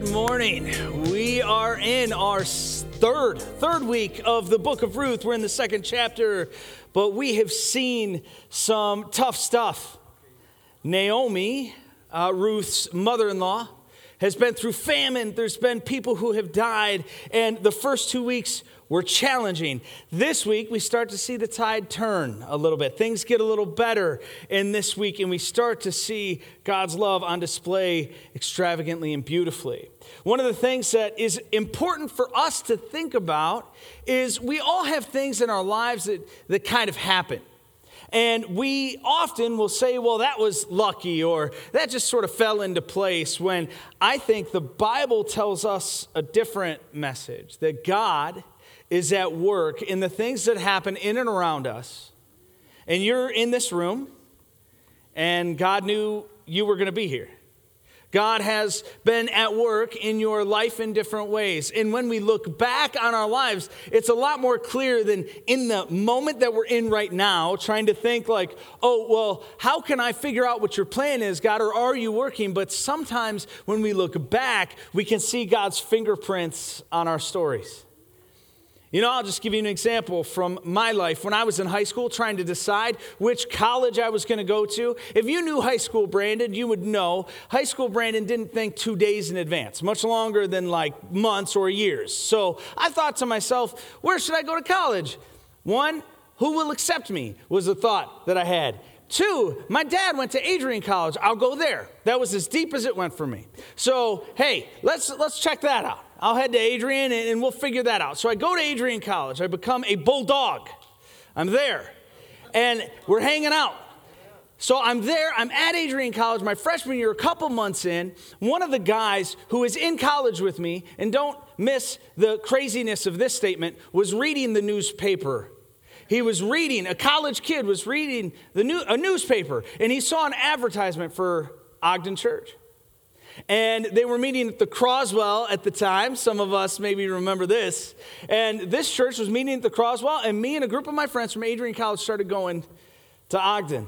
Good morning. We are in our third third week of the book of Ruth. We're in the second chapter, but we have seen some tough stuff. Naomi, uh, Ruth's mother-in-law, has been through famine. There's been people who have died, and the first two weeks were challenging. This week, we start to see the tide turn a little bit. Things get a little better in this week, and we start to see God's love on display extravagantly and beautifully. One of the things that is important for us to think about is we all have things in our lives that, that kind of happen. And we often will say, well, that was lucky, or that just sort of fell into place, when I think the Bible tells us a different message that God is at work in the things that happen in and around us. And you're in this room, and God knew you were going to be here. God has been at work in your life in different ways. And when we look back on our lives, it's a lot more clear than in the moment that we're in right now, trying to think, like, oh, well, how can I figure out what your plan is, God, or are you working? But sometimes when we look back, we can see God's fingerprints on our stories. You know, I'll just give you an example from my life. When I was in high school trying to decide which college I was going to go to, if you knew high school Brandon, you would know high school Brandon didn't think two days in advance, much longer than like months or years. So I thought to myself, where should I go to college? One, who will accept me was the thought that I had. Two, my dad went to Adrian College. I'll go there. That was as deep as it went for me. So, hey, let's let's check that out. I'll head to Adrian and, and we'll figure that out. So I go to Adrian College. I become a bulldog. I'm there. And we're hanging out. So I'm there, I'm at Adrian College, my freshman year, a couple months in. One of the guys who is in college with me, and don't miss the craziness of this statement, was reading the newspaper. He was reading, a college kid was reading the new, a newspaper, and he saw an advertisement for Ogden Church. And they were meeting at the Croswell at the time. Some of us maybe remember this. And this church was meeting at the Croswell, and me and a group of my friends from Adrian College started going to Ogden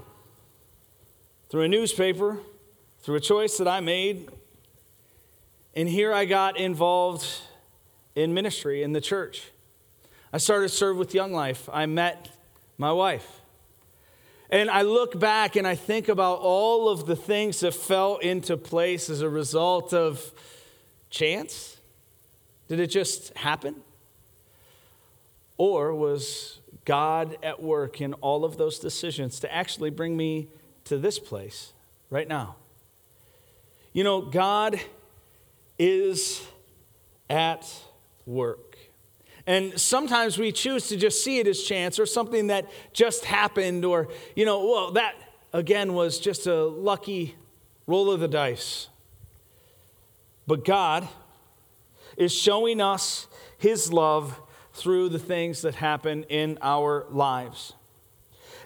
through a newspaper, through a choice that I made. And here I got involved in ministry in the church. I started to serve with Young Life. I met my wife. And I look back and I think about all of the things that fell into place as a result of chance. Did it just happen? Or was God at work in all of those decisions to actually bring me to this place right now? You know, God is at work. And sometimes we choose to just see it as chance or something that just happened, or, you know, well, that again was just a lucky roll of the dice. But God is showing us His love through the things that happen in our lives.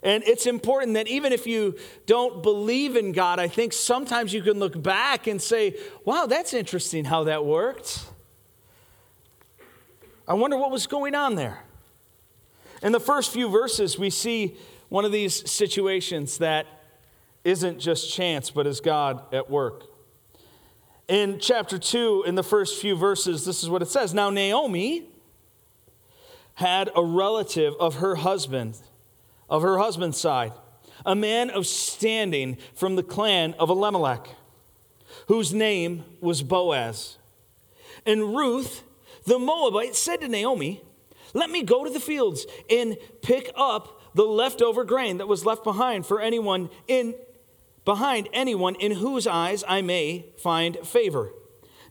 And it's important that even if you don't believe in God, I think sometimes you can look back and say, wow, that's interesting how that worked. I wonder what was going on there. In the first few verses, we see one of these situations that isn't just chance, but is God at work. In chapter 2, in the first few verses, this is what it says Now, Naomi had a relative of her husband, of her husband's side, a man of standing from the clan of Elimelech, whose name was Boaz. And Ruth, the Moabite said to Naomi, Let me go to the fields and pick up the leftover grain that was left behind for anyone in behind anyone in whose eyes I may find favor.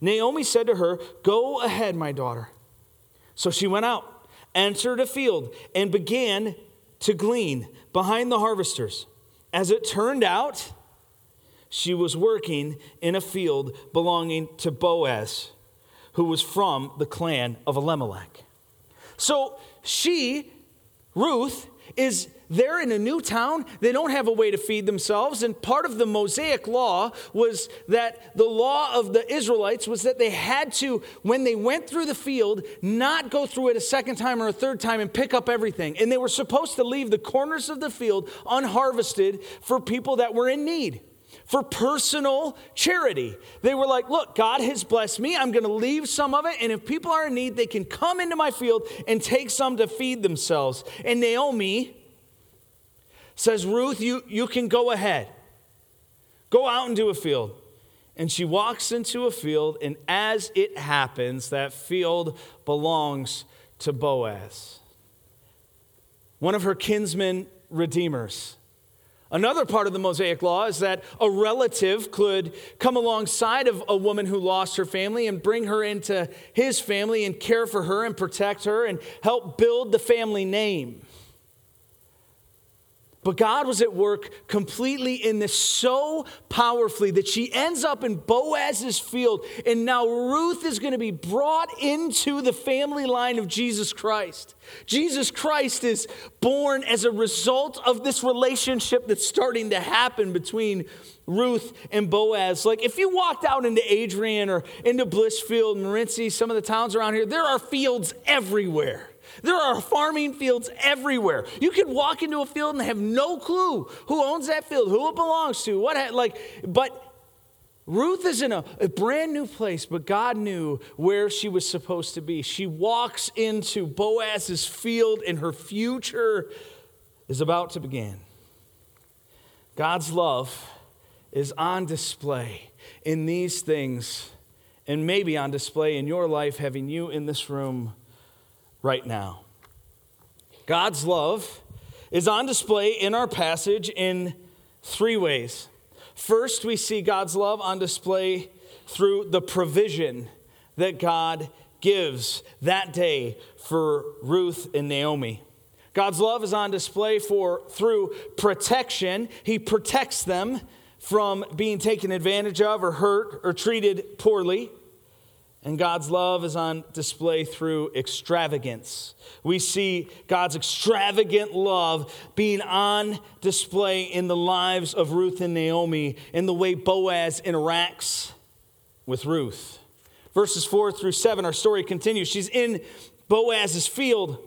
Naomi said to her, Go ahead, my daughter. So she went out, entered a field, and began to glean behind the harvesters. As it turned out, she was working in a field belonging to Boaz who was from the clan of Elimelech. So she, Ruth, is they're in a new town. They don't have a way to feed themselves. And part of the Mosaic law was that the law of the Israelites was that they had to, when they went through the field, not go through it a second time or a third time and pick up everything. And they were supposed to leave the corners of the field unharvested for people that were in need for personal charity. They were like, Look, God has blessed me. I'm going to leave some of it. And if people are in need, they can come into my field and take some to feed themselves. And Naomi says, Ruth, you, you can go ahead. Go out into a field. And she walks into a field, and as it happens, that field belongs to Boaz, one of her kinsman redeemers. Another part of the Mosaic law is that a relative could come alongside of a woman who lost her family and bring her into his family and care for her and protect her and help build the family name. But God was at work completely in this so powerfully that she ends up in Boaz's field. And now Ruth is going to be brought into the family line of Jesus Christ. Jesus Christ is born as a result of this relationship that's starting to happen between Ruth and Boaz. Like if you walked out into Adrian or into Blissfield, Morenci, some of the towns around here, there are fields everywhere. There are farming fields everywhere. You could walk into a field and have no clue who owns that field, who it belongs to, what like but Ruth is in a, a, brand new place, but God knew where she was supposed to be. She walks into Boaz's field, and her future is about to begin. God's love is on display in these things, and maybe on display in your life, having you in this room right now. God's love is on display in our passage in three ways. First, we see God's love on display through the provision that God gives that day for Ruth and Naomi. God's love is on display for through protection. He protects them from being taken advantage of or hurt or treated poorly. And God's love is on display through extravagance. We see God's extravagant love being on display in the lives of Ruth and Naomi, in the way Boaz interacts with Ruth. Verses 4 through 7, our story continues. She's in Boaz's field.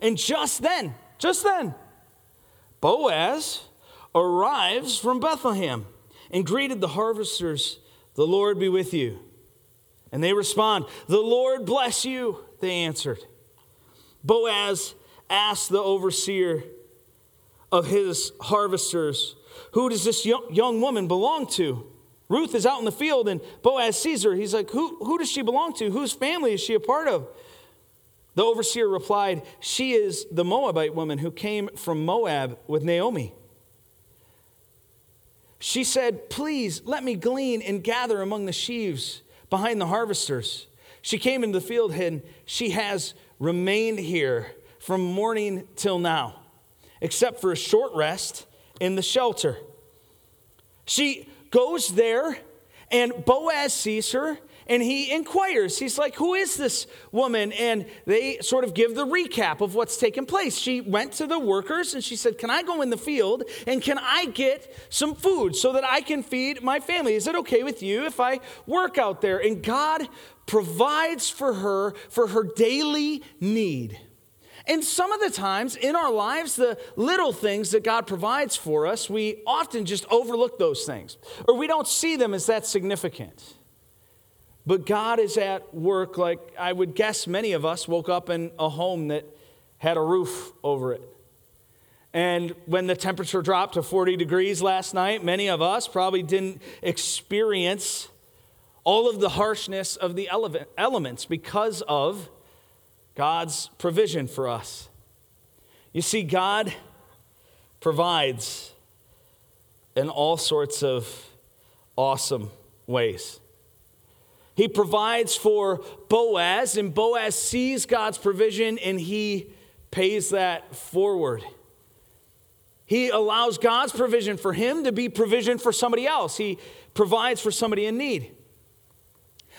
And just then, just then, Boaz arrives from Bethlehem and greeted the harvesters, The Lord be with you. And they respond, The Lord bless you, they answered. Boaz asked the overseer of his harvesters, Who does this young woman belong to? Ruth is out in the field and Boaz sees her. He's like, Who, who does she belong to? Whose family is she a part of? The overseer replied, She is the Moabite woman who came from Moab with Naomi. She said, Please let me glean and gather among the sheaves behind the harvesters. She came into the field and she has remained here from morning till now, except for a short rest in the shelter. She goes there, and Boaz sees her and he inquires. He's like, Who is this woman? And they sort of give the recap of what's taken place. She went to the workers and she said, Can I go in the field and can I get some food so that I can feed my family? Is it okay with you if I work out there? And God provides for her for her daily need. And some of the times in our lives, the little things that God provides for us, we often just overlook those things or we don't see them as that significant. But God is at work, like I would guess many of us woke up in a home that had a roof over it. And when the temperature dropped to 40 degrees last night, many of us probably didn't experience all of the harshness of the elements because of God's provision for us. You see, God provides in all sorts of awesome ways. He provides for Boaz, and Boaz sees God's provision and he pays that forward. He allows God's provision for him to be provision for somebody else. He provides for somebody in need.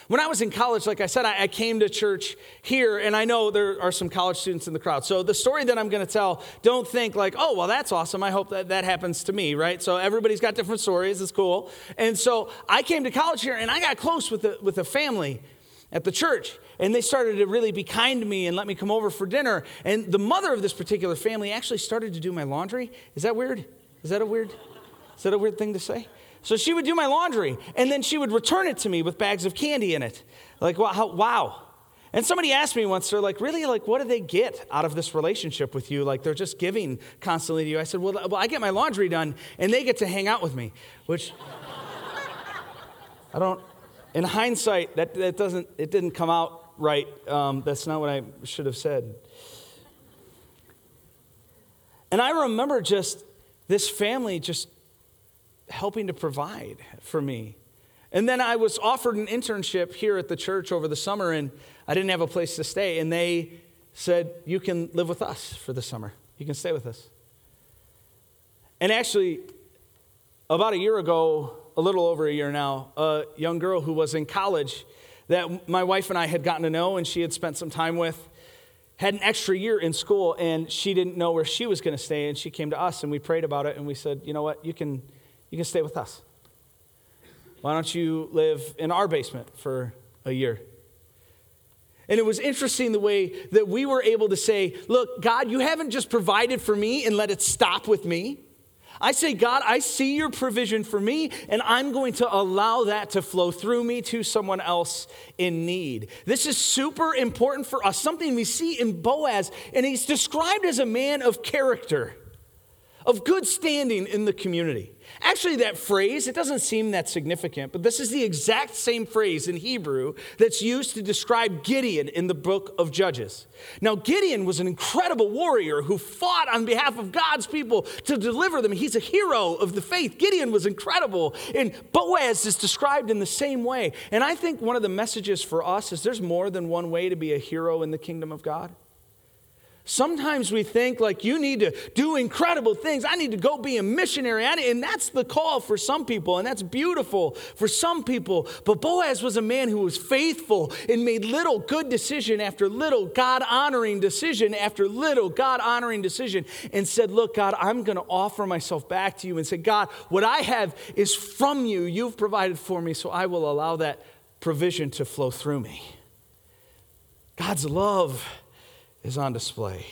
When I was in college, like I said, I, I, came to church here, and I know there are some college students in the crowd. So the story that I'm going to tell, don't think like, oh, well, that's awesome. I hope that that happens to me, right? So everybody's got different stories. It's cool. And so I came to college here, and I got close with the, with a family at the church. And they started to really be kind to me and let me come over for dinner. And the mother of this particular family actually started to do my laundry. Is that weird? Is that a weird? Is that a weird thing to say? So she would do my laundry, and then she would return it to me with bags of candy in it. Like, wow. And somebody asked me once, they're like, really? Like, what do they get out of this relationship with you? Like, they're just giving constantly to you. I said, well, well I get my laundry done, and they get to hang out with me, which I don't, in hindsight, that, that doesn't, it didn't come out right. Um, that's not what I should have said. And I remember just this family just helping to provide for me. And then I was offered an internship here at the church over the summer, and I didn't have a place to stay. And they said, You can live with us for the summer. You can stay with us. And actually, about a year ago, a little over a year now, a young girl who was in college that my wife and I had gotten to know and she had spent some time with had an extra year in school and she didn't know where she was going to stay and she came to us and we prayed about it and we said you know what you can you can stay with us. Why don't you live in our basement for a year? And it was interesting the way that we were able to say, Look, God, you haven't just provided for me and let it stop with me. I say, God, I see your provision for me, and I'm going to allow that to flow through me to someone else in need. This is super important for us, something we see in Boaz, and he's described as a man of character, of good standing in the community. Actually, that phrase, it doesn't seem that significant, but this is the exact same phrase in Hebrew that's used to describe Gideon in the book of Judges. Now, Gideon was an incredible warrior who fought on behalf of God's people to deliver them. He's a hero of the faith. Gideon was incredible. And Boaz is described in the same way. And I think one of the messages for us is there's more than one way to be a hero in the kingdom of God. Sometimes we think like you need to do incredible things. I need to go be a missionary. And that's the call for some people, and that's beautiful for some people. But Boaz was a man who was faithful and made little good decision after little God honoring decision after little God honoring decision and said, Look, God, I'm going to offer myself back to you and say, God, what I have is from you. You've provided for me, so I will allow that provision to flow through me. God's love is on display.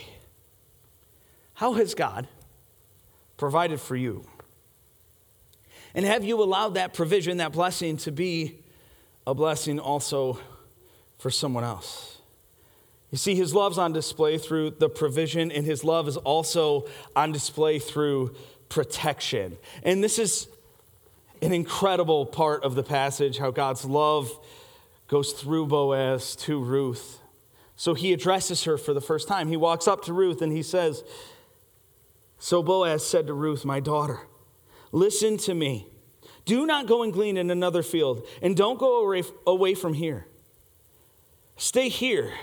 How has God provided for you? And have you allowed that provision, that blessing, to be a blessing also for someone else? You see, his love's on display through the provision, and his love is also on display through protection. And this is an incredible part of the passage how God's love goes through Boaz to Ruth. So he addresses her for the first time. He walks up to Ruth and he says, So Boaz said to Ruth, My daughter, listen to me. Do not go and glean in another field, and don't go away from here. Stay here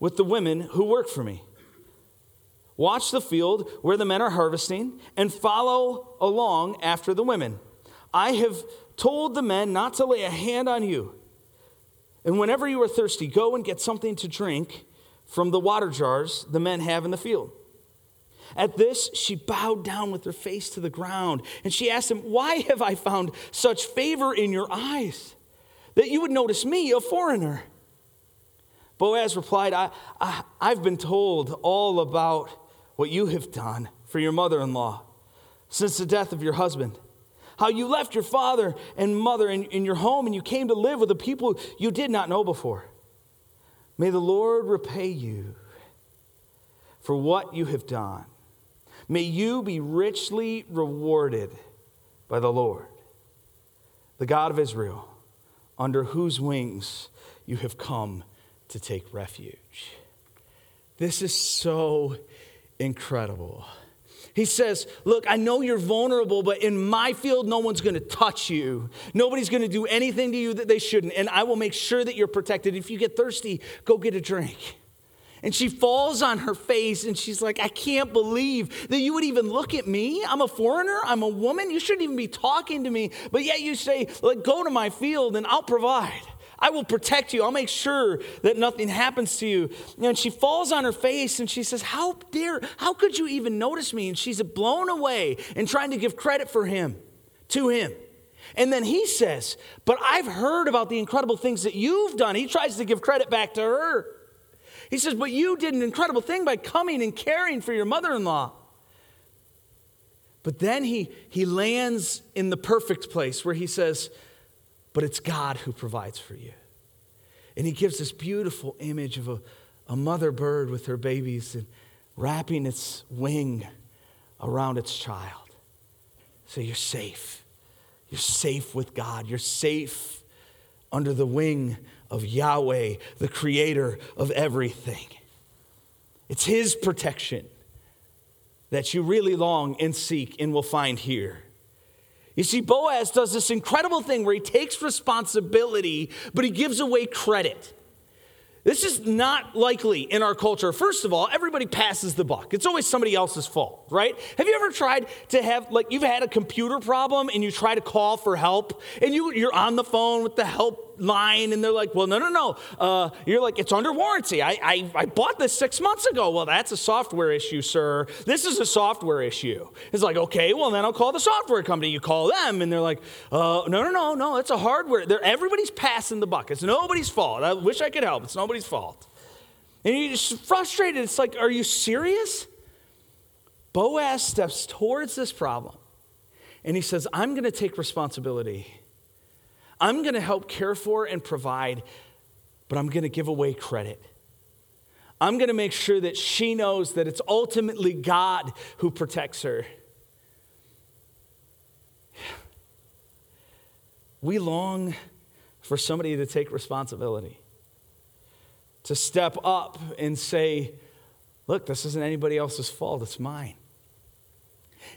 with the women who work for me. Watch the field where the men are harvesting, and follow along after the women. I have told the men not to lay a hand on you and whenever you are thirsty, go and get something to drink from the water jars the men have in the field. At this, she bowed down with her face to the ground, and she asked him, Why have I found such favor in your eyes that you would notice me, a foreigner? Boaz replied, I, I, I've been told all about what you have done for your mother in law since the death of your husband how you left your father and mother in, in your home and you came to live with a people you did not know before. May the Lord repay you for what you have done. May you be richly rewarded by the Lord, the God of Israel, under whose wings you have come to take refuge. This is so incredible. He says, Look, I know you're vulnerable, but in my field, no one's going to touch you. Nobody's going to do anything to you that they shouldn't. And I will make sure that you're protected. If you get thirsty, go get a drink. And she falls on her face and she's like, I can't believe that you would even look at me. I'm a foreigner. I'm a woman. You shouldn't even be talking to me. But yet you say, like, go to my field and I'll provide. I will protect you. I'll make sure that nothing happens to you. And she falls on her face and she says, How dare, how could you even notice me? And she's blown away and trying to give credit for him to him. And then he says, But I've heard about the incredible things that you've done. He tries to give credit back to her. He says, But you did an incredible thing by coming and caring for your mother in law. But then he, he lands in the perfect place where he says, But it's God who provides for you. And he gives this beautiful image of a, a mother bird with her babies and wrapping its wing around its child. So you're safe. You're safe with God. You're safe under the wing of Yahweh, the creator of everything. It's His protection that you really long and seek and will find here. You see, Boaz does this incredible thing where he takes responsibility, but he gives away credit. This is not likely in our culture. First of all, everybody passes the buck. It's always somebody else's fault, right? Have you ever tried to have, like, you've had a computer problem and you try to call for help and you, you're on the phone with the help line and they're like, well, no, no, no. Uh, you're like, it's under warranty. I, I, I bought this six months ago. Well, that's a software issue, sir. This is a software issue. It's like, okay, well, then I'll call the software company. You call them and they're like, uh, no, no, no, no, it's a hardware. They're, everybody's passing the buck. It's nobody's fault. I wish I could help. It's nobody's fault. And you're just frustrated. It's like, are you serious? Boaz steps towards this problem and he says, I'm going to take responsibility I'm going to help care for and provide, but I'm going to give away credit. I'm going to make sure that she knows that it's ultimately God who protects her. We long for somebody to take responsibility, to step up and say, Look, this isn't anybody else's fault, it's mine.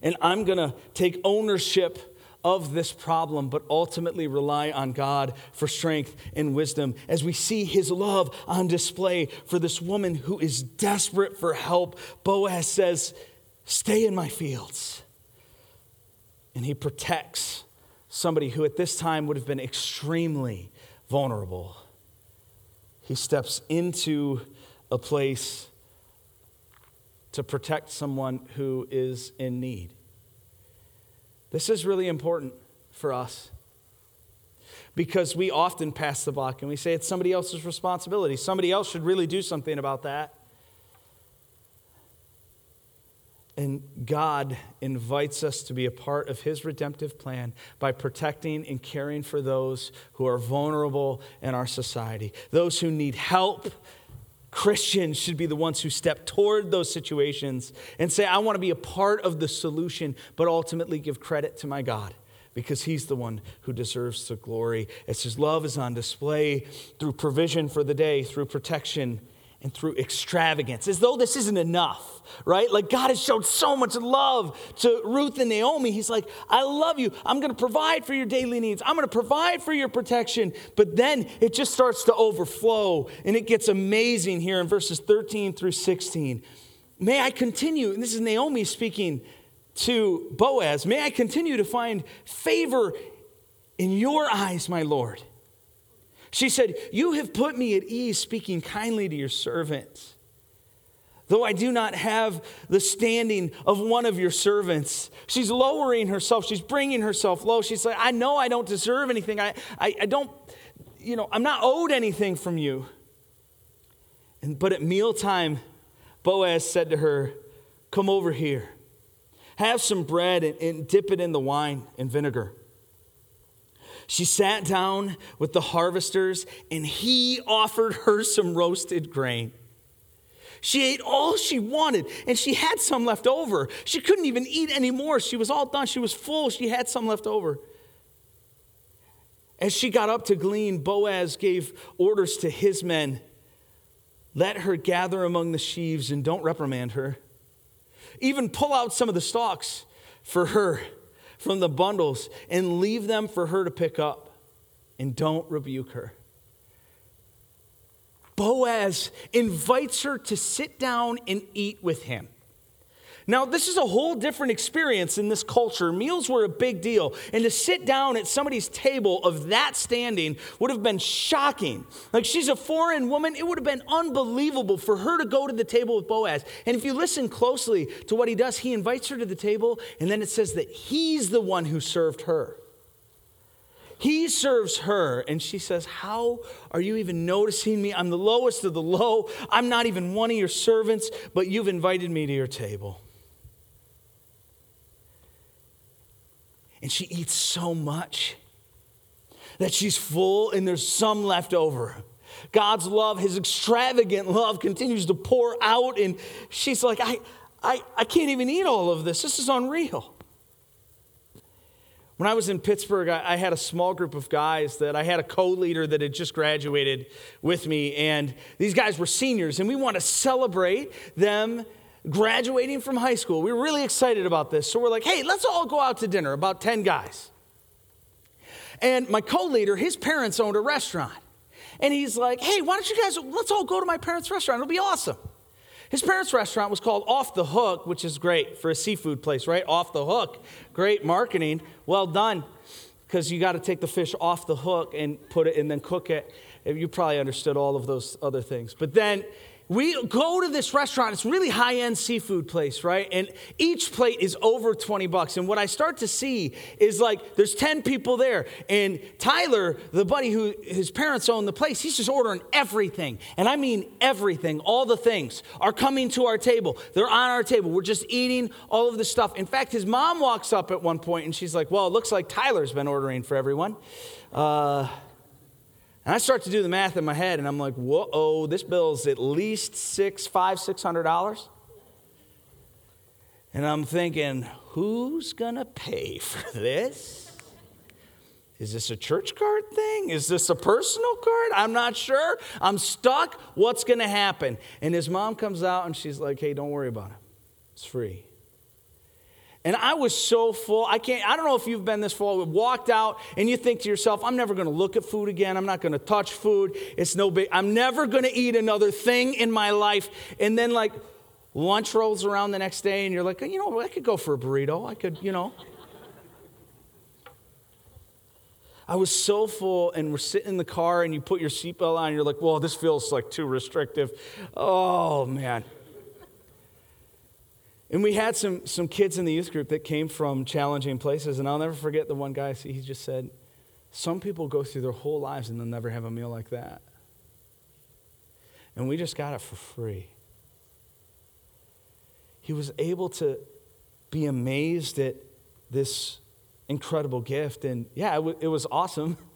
And I'm going to take ownership of this problem, but ultimately rely on God for strength and wisdom as we see his love on display for this woman who is desperate for help. Boaz says, Stay in my fields. And he protects somebody who at this time would have been extremely vulnerable. He steps into a place to protect someone who is in need. This is really important for us because we often pass the buck and we say it's somebody else's responsibility. Somebody else should really do something about that. And God invites us to be a part of His redemptive plan by protecting and caring for those who are vulnerable in our society, those who need help Christians should be the ones who step toward those situations and say, I want to be a part of the solution, but ultimately give credit to my God because he's the one who deserves the glory. As his love is on display through provision for the day, through protection, and through extravagance, as though this isn't enough, right? Like God has showed so much love to Ruth and Naomi. He's like, I love you. I'm going to provide for your daily needs, I'm going to provide for your protection. But then it just starts to overflow, and it gets amazing here in verses 13 through 16. May I continue, and this is Naomi speaking to Boaz, may I continue to find favor in your eyes, my Lord. She said, You have put me at ease speaking kindly to your servant. Though I do not have the standing of one of your servants. She's lowering herself. She's bringing herself low. She's like, I know I don't deserve anything. I, I, I don't, you know, I'm not owed anything from you. And, but at mealtime, Boaz said to her, Come over here. Have some bread and, and dip it in the wine and vinegar. She sat down with the harvesters, and he offered her some roasted grain. She ate all she wanted, and she had some left over. She couldn't even eat anymore. She was all done. She was full. She had some left over. As she got up to glean, Boaz gave orders to his men let her gather among the sheaves and don't reprimand her. Even pull out some of the stalks for her from the bundles and leave them for her to pick up, and don't rebuke her. Boaz invites her to sit down and eat with him. Now, this is a whole different experience in this culture. Meals were a big deal. And to sit down at somebody's table of that standing would have been shocking. Like, she's a foreign woman. It would have been unbelievable for her to go to the table with Boaz. And if you listen closely to what he does, he invites her to the table, and then it says that he's the one who served her. He serves her, and she says, How are you even noticing me? I'm the lowest of the low. I'm not even one of your servants, but you've invited me to your table. And she eats so much that she's full and there's some left over. God's love, his extravagant love, continues to pour out. And she's like, I, I, I can't even eat all of this. This is unreal. When I was in Pittsburgh, I, I had a small group of guys that I had a co leader that had just graduated with me. And these guys were seniors, and we want to celebrate them graduating from high school. We were really excited about this. So we're like, hey, let's all go out to dinner, about 10 guys. And my co leader, his parents owned a restaurant. And he's like, hey, why don't you guys, let's all go to my parents' restaurant. It'll be awesome. His parents' restaurant was called Off the Hook, which is great for a seafood place, right? Off the Hook. Great marketing. Well done, because you got to take the fish off the hook and put it and then cook it. You probably understood all of those other things. But then we go to this restaurant it's really high-end seafood place right? And each plate is over 20 bucks. And what i start to see is like there's 10 people there. And tyler the buddy who his parents own the place he's just ordering everything. And i mean everything all the things are coming to our table. They're on our table. We're just eating all of the stuff. In fact his mom walks up at one point and she's like well it looks like tyler's been ordering for everyone. Uh, and I start to do the math in my head, and I'm like, whoa, this bill's at least six, five, six hundred dollars. And I'm thinking, who's gonna pay for this? Is this a church card thing? Is this a personal card? I'm not sure. I'm stuck. What's gonna happen? And his mom comes out and she's like, hey, don't worry about it. It's free. And I was so full. I can't, I don't know if you've been this full. Walked out and you think to yourself, I'm never going to look at food again. I'm not going to touch food. It's no big, I'm never going to eat another thing in my life. And then, like, lunch rolls around the next day and you're like, you know, I could go for a burrito. I could, you know. I was so full, and we're sitting in the car, and you put your seatbelt on, and you're like, well, this feels like too restrictive. Oh, man. And we had some, some kids in the youth group that came from challenging places. And I'll never forget the one guy, he just said, Some people go through their whole lives and they'll never have a meal like that. And we just got it for free. He was able to be amazed at this incredible gift. And yeah, it, w- it was awesome.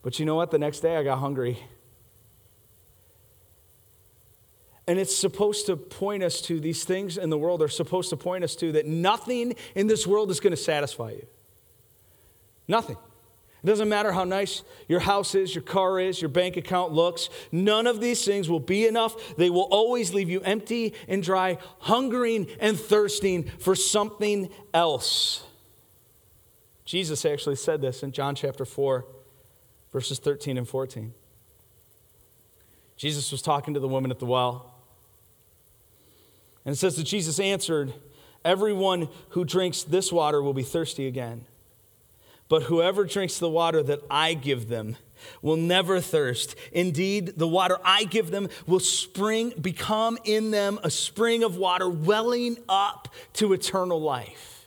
But you know what? The next day I got hungry. And it's supposed to point us to these things in the world are supposed to point us to that nothing in this world is going to satisfy you. Nothing. It doesn't matter how nice your house is, your car is, your bank account looks. None of these things will be enough. They will always leave you empty and dry, hungering and thirsting for something else. Jesus actually said this in John chapter 4, verses 13 and 14. Jesus was talking to the woman at the well. And it says that Jesus answered, Everyone who drinks this water will be thirsty again. But whoever drinks the water that I give them will never thirst. Indeed, the water I give them will spring, become in them a spring of water welling up to eternal life.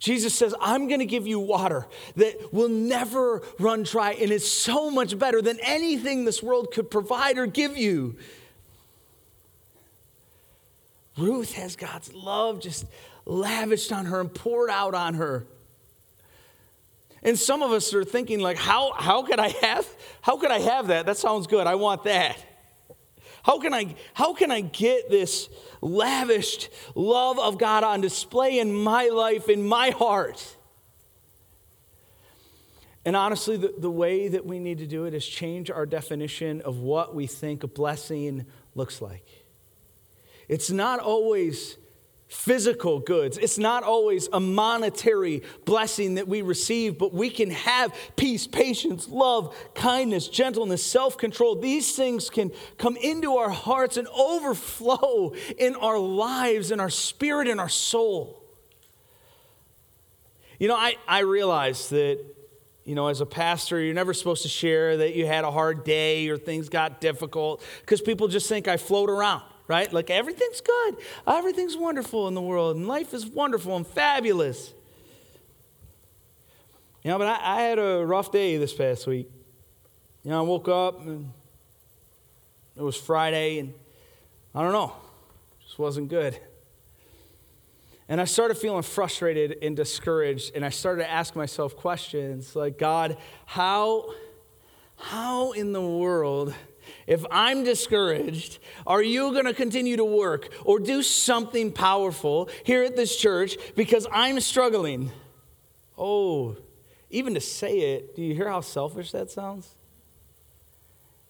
Jesus says, I'm going to give you water that will never run dry and is so much better than anything this world could provide or give you. Ruth has God's love just lavished on her and poured out on her. And some of us are thinking like, how, how could I have, how could I have that? That sounds good. I want that. How can I, how can I get this lavished love of God on display in my life, in my heart? And honestly, the, the way that we need to do it is change our definition of what we think a blessing looks like. It's not always physical goods. It's not always a monetary blessing that we receive, but we can have peace, patience, love, kindness, gentleness, self control. These things can come into our hearts and overflow in our lives, in our spirit, in our soul. You know, I, I realize that, you know, as a pastor, you're never supposed to share that you had a hard day or things got difficult because people just think I float around right? Like everything's good, everything's wonderful in the world, and life is wonderful and fabulous. You know, but I, I had a rough day this past week. You know, I woke up and it was Friday, and I don't know, just wasn't good. And I started feeling frustrated and discouraged, and I started to ask myself questions like, God, how, how in the world if I'm discouraged, are you going to continue to work or do something powerful here at this church because I'm struggling? Oh, even to say it, do you hear how selfish that sounds?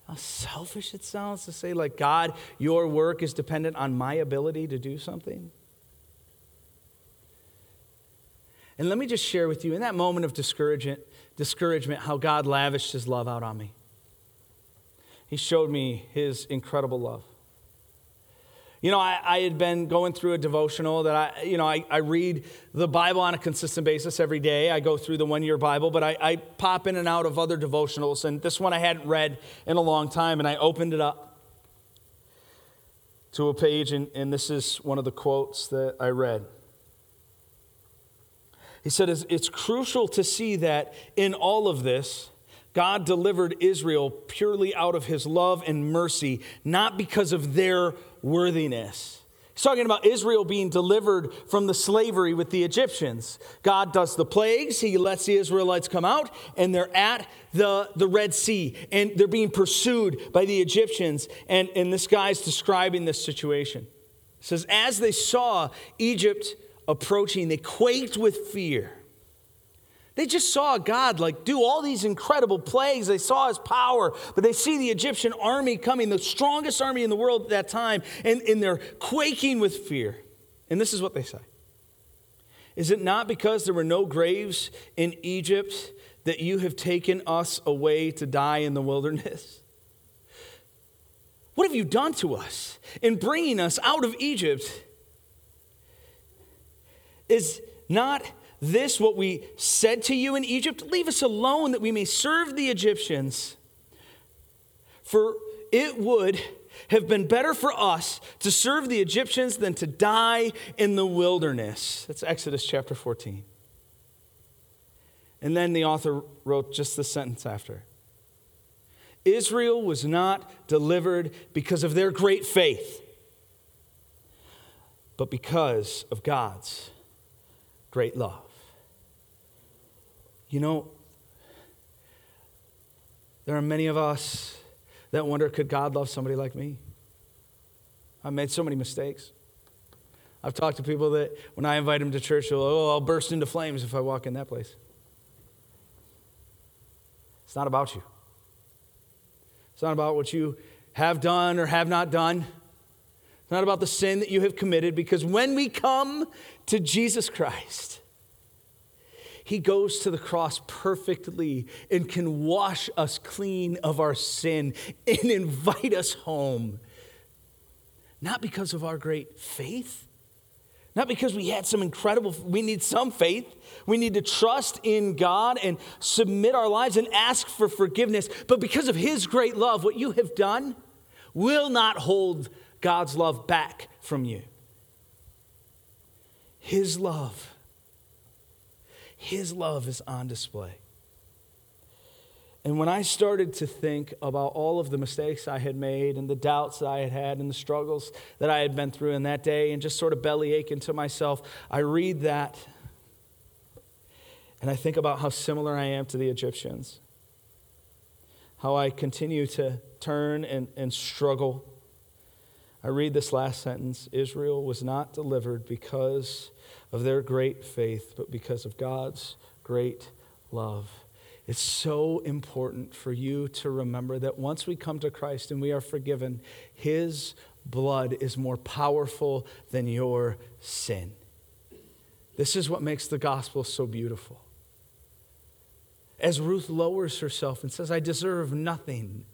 How selfish it sounds to say, like, God, your work is dependent on my ability to do something. And let me just share with you in that moment of discouragement, discouragement how God lavished his love out on me he showed me his incredible love. You know, I, I, had been going through a devotional that I, you know, I, I, read the Bible on a consistent basis every day. I go through the one year Bible, but I, I pop in and out of other devotionals. And this one I hadn't read in a long time, and I opened it up to a page, and, and this is one of the quotes that I read. He said, It's crucial to see that in all of this, God delivered Israel purely out of his love and mercy, not because of their worthiness. He's talking about Israel being delivered from the slavery with the Egyptians. God does the plagues, he lets the Israelites come out, and they're at the, the Red Sea, and they're being pursued by the Egyptians. And, and this guy's describing this situation. It says, As they saw Egypt approaching, they quaked with fear. They just saw God like do all these incredible plagues. They saw his power, but they see the Egyptian army coming, the strongest army in the world at that time, and, and they're quaking with fear. And this is what they say Is it not because there were no graves in Egypt that you have taken us away to die in the wilderness? What have you done to us in bringing us out of Egypt? Is not this what we said to you in Egypt? Leave us alone that we may serve the Egyptians. For it would have been better for us to serve the Egyptians than to die in the wilderness. That's Exodus chapter 14. And then the author wrote just the sentence after Israel was not delivered because of their great faith, but because of God's great love. You know, there are many of us that wonder could God love somebody like me? I've made so many mistakes. I've talked to people that when I invite them to church, they'll, oh, I'll burst into flames if I walk in that place. It's not about you. It's not about what you have done or have not done. It's not about the sin that you have committed, because when we come to Jesus Christ, he goes to the cross perfectly and can wash us clean of our sin and invite us home. Not because of our great faith, not because we had some incredible, we need some faith. We need to trust in God and submit our lives and ask for forgiveness. But because of His great love, what you have done will not hold God's love back from you. His love his love is on display. And when I started to think about all of the mistakes I had made and the doubts that I had had and the struggles that I had been through in that day and just sort of bellyach to myself, I read that and I think about how similar I am to the Egyptians, how I continue to turn and, and struggle. I read this last sentence Israel was not delivered because of their great faith, but because of God's great love. It's so important for you to remember that once we come to Christ and we are forgiven, His blood is more powerful than your sin. This is what makes the gospel so beautiful. As Ruth lowers herself and says, I deserve nothing.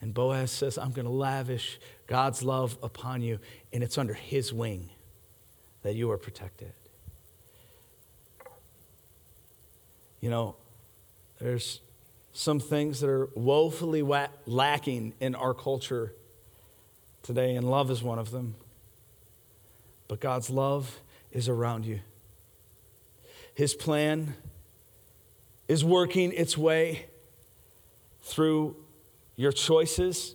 And Boaz says, I'm going to lavish God's love upon you, and it's under his wing that you are protected. You know, there's some things that are woefully wa- lacking in our culture today, and love is one of them. But God's love is around you. His plan is working its way through your choices.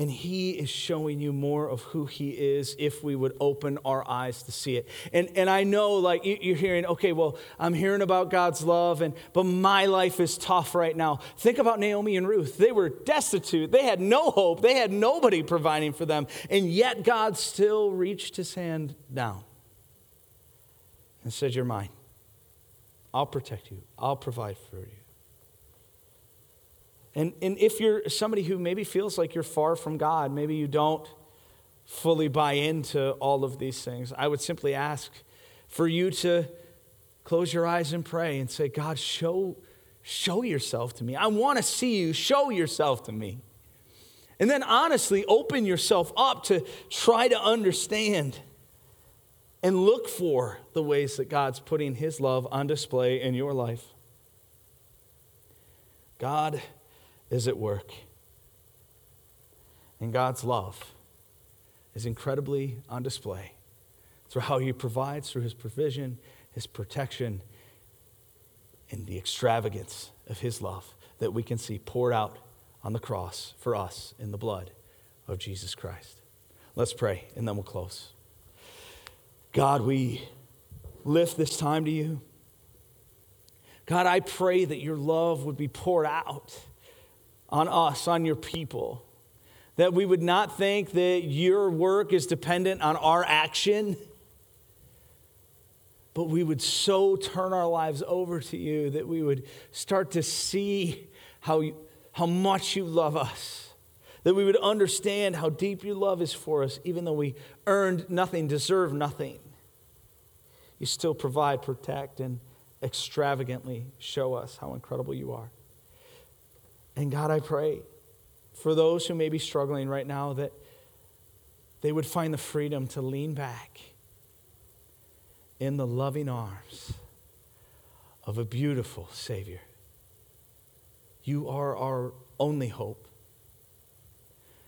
And he is showing you more of who he is if we would open our eyes to see it. And, and I know, like, you're hearing, okay, well, I'm hearing about God's love, and, but my life is tough right now. Think about Naomi and Ruth. They were destitute, they had no hope, they had nobody providing for them. And yet God still reached his hand down and said, You're mine. I'll protect you, I'll provide for you. And, and if you're somebody who maybe feels like you're far from God, maybe you don't fully buy into all of these things, I would simply ask for you to close your eyes and pray and say, God, show, show yourself to me. I want to see you. Show yourself to me. And then honestly, open yourself up to try to understand and look for the ways that God's putting His love on display in your life. God is at work. And God's love is incredibly on display through how He provides, through His provision, His protection, and the extravagance of His love that we can see poured out on the cross for us in the blood of Jesus Christ. Let's pray, and then we'll close. God, we lift this time to you. God, I pray that your love would be poured out on us, on your people. That we would not think that your work is dependent on our action, but we would so turn our lives over to you that we would start to see how, how much you love us. That we would understand how deep your love is for us, even though we earned nothing, deserve nothing. You still provide, protect, and extravagantly show us how incredible you are. And God, I pray for those who may be struggling right now that they would find the freedom to lean back in the loving arms of a beautiful Savior. You are our only hope.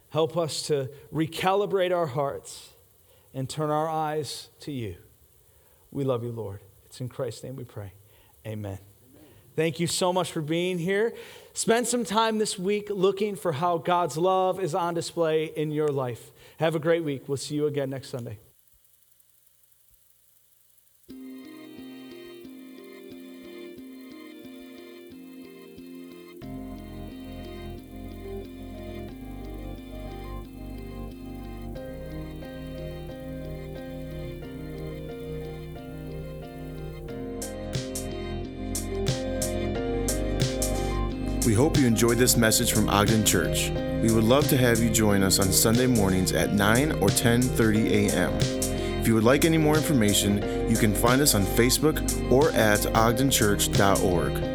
Help us to recalibrate our hearts and turn our eyes to you. We love you, Lord. It's in Christ's name we pray. Amen. Thank you so much for being here. Spend some time this week looking for how God's love is on display in your life. Have a great week. We'll see you again next Sunday. We hope you enjoyed this message from Ogden Church. We would love to have you join us on Sunday mornings at 9 or 10:30 a.m. If you would like any more information, you can find us on Facebook or at ogdenchurch.org.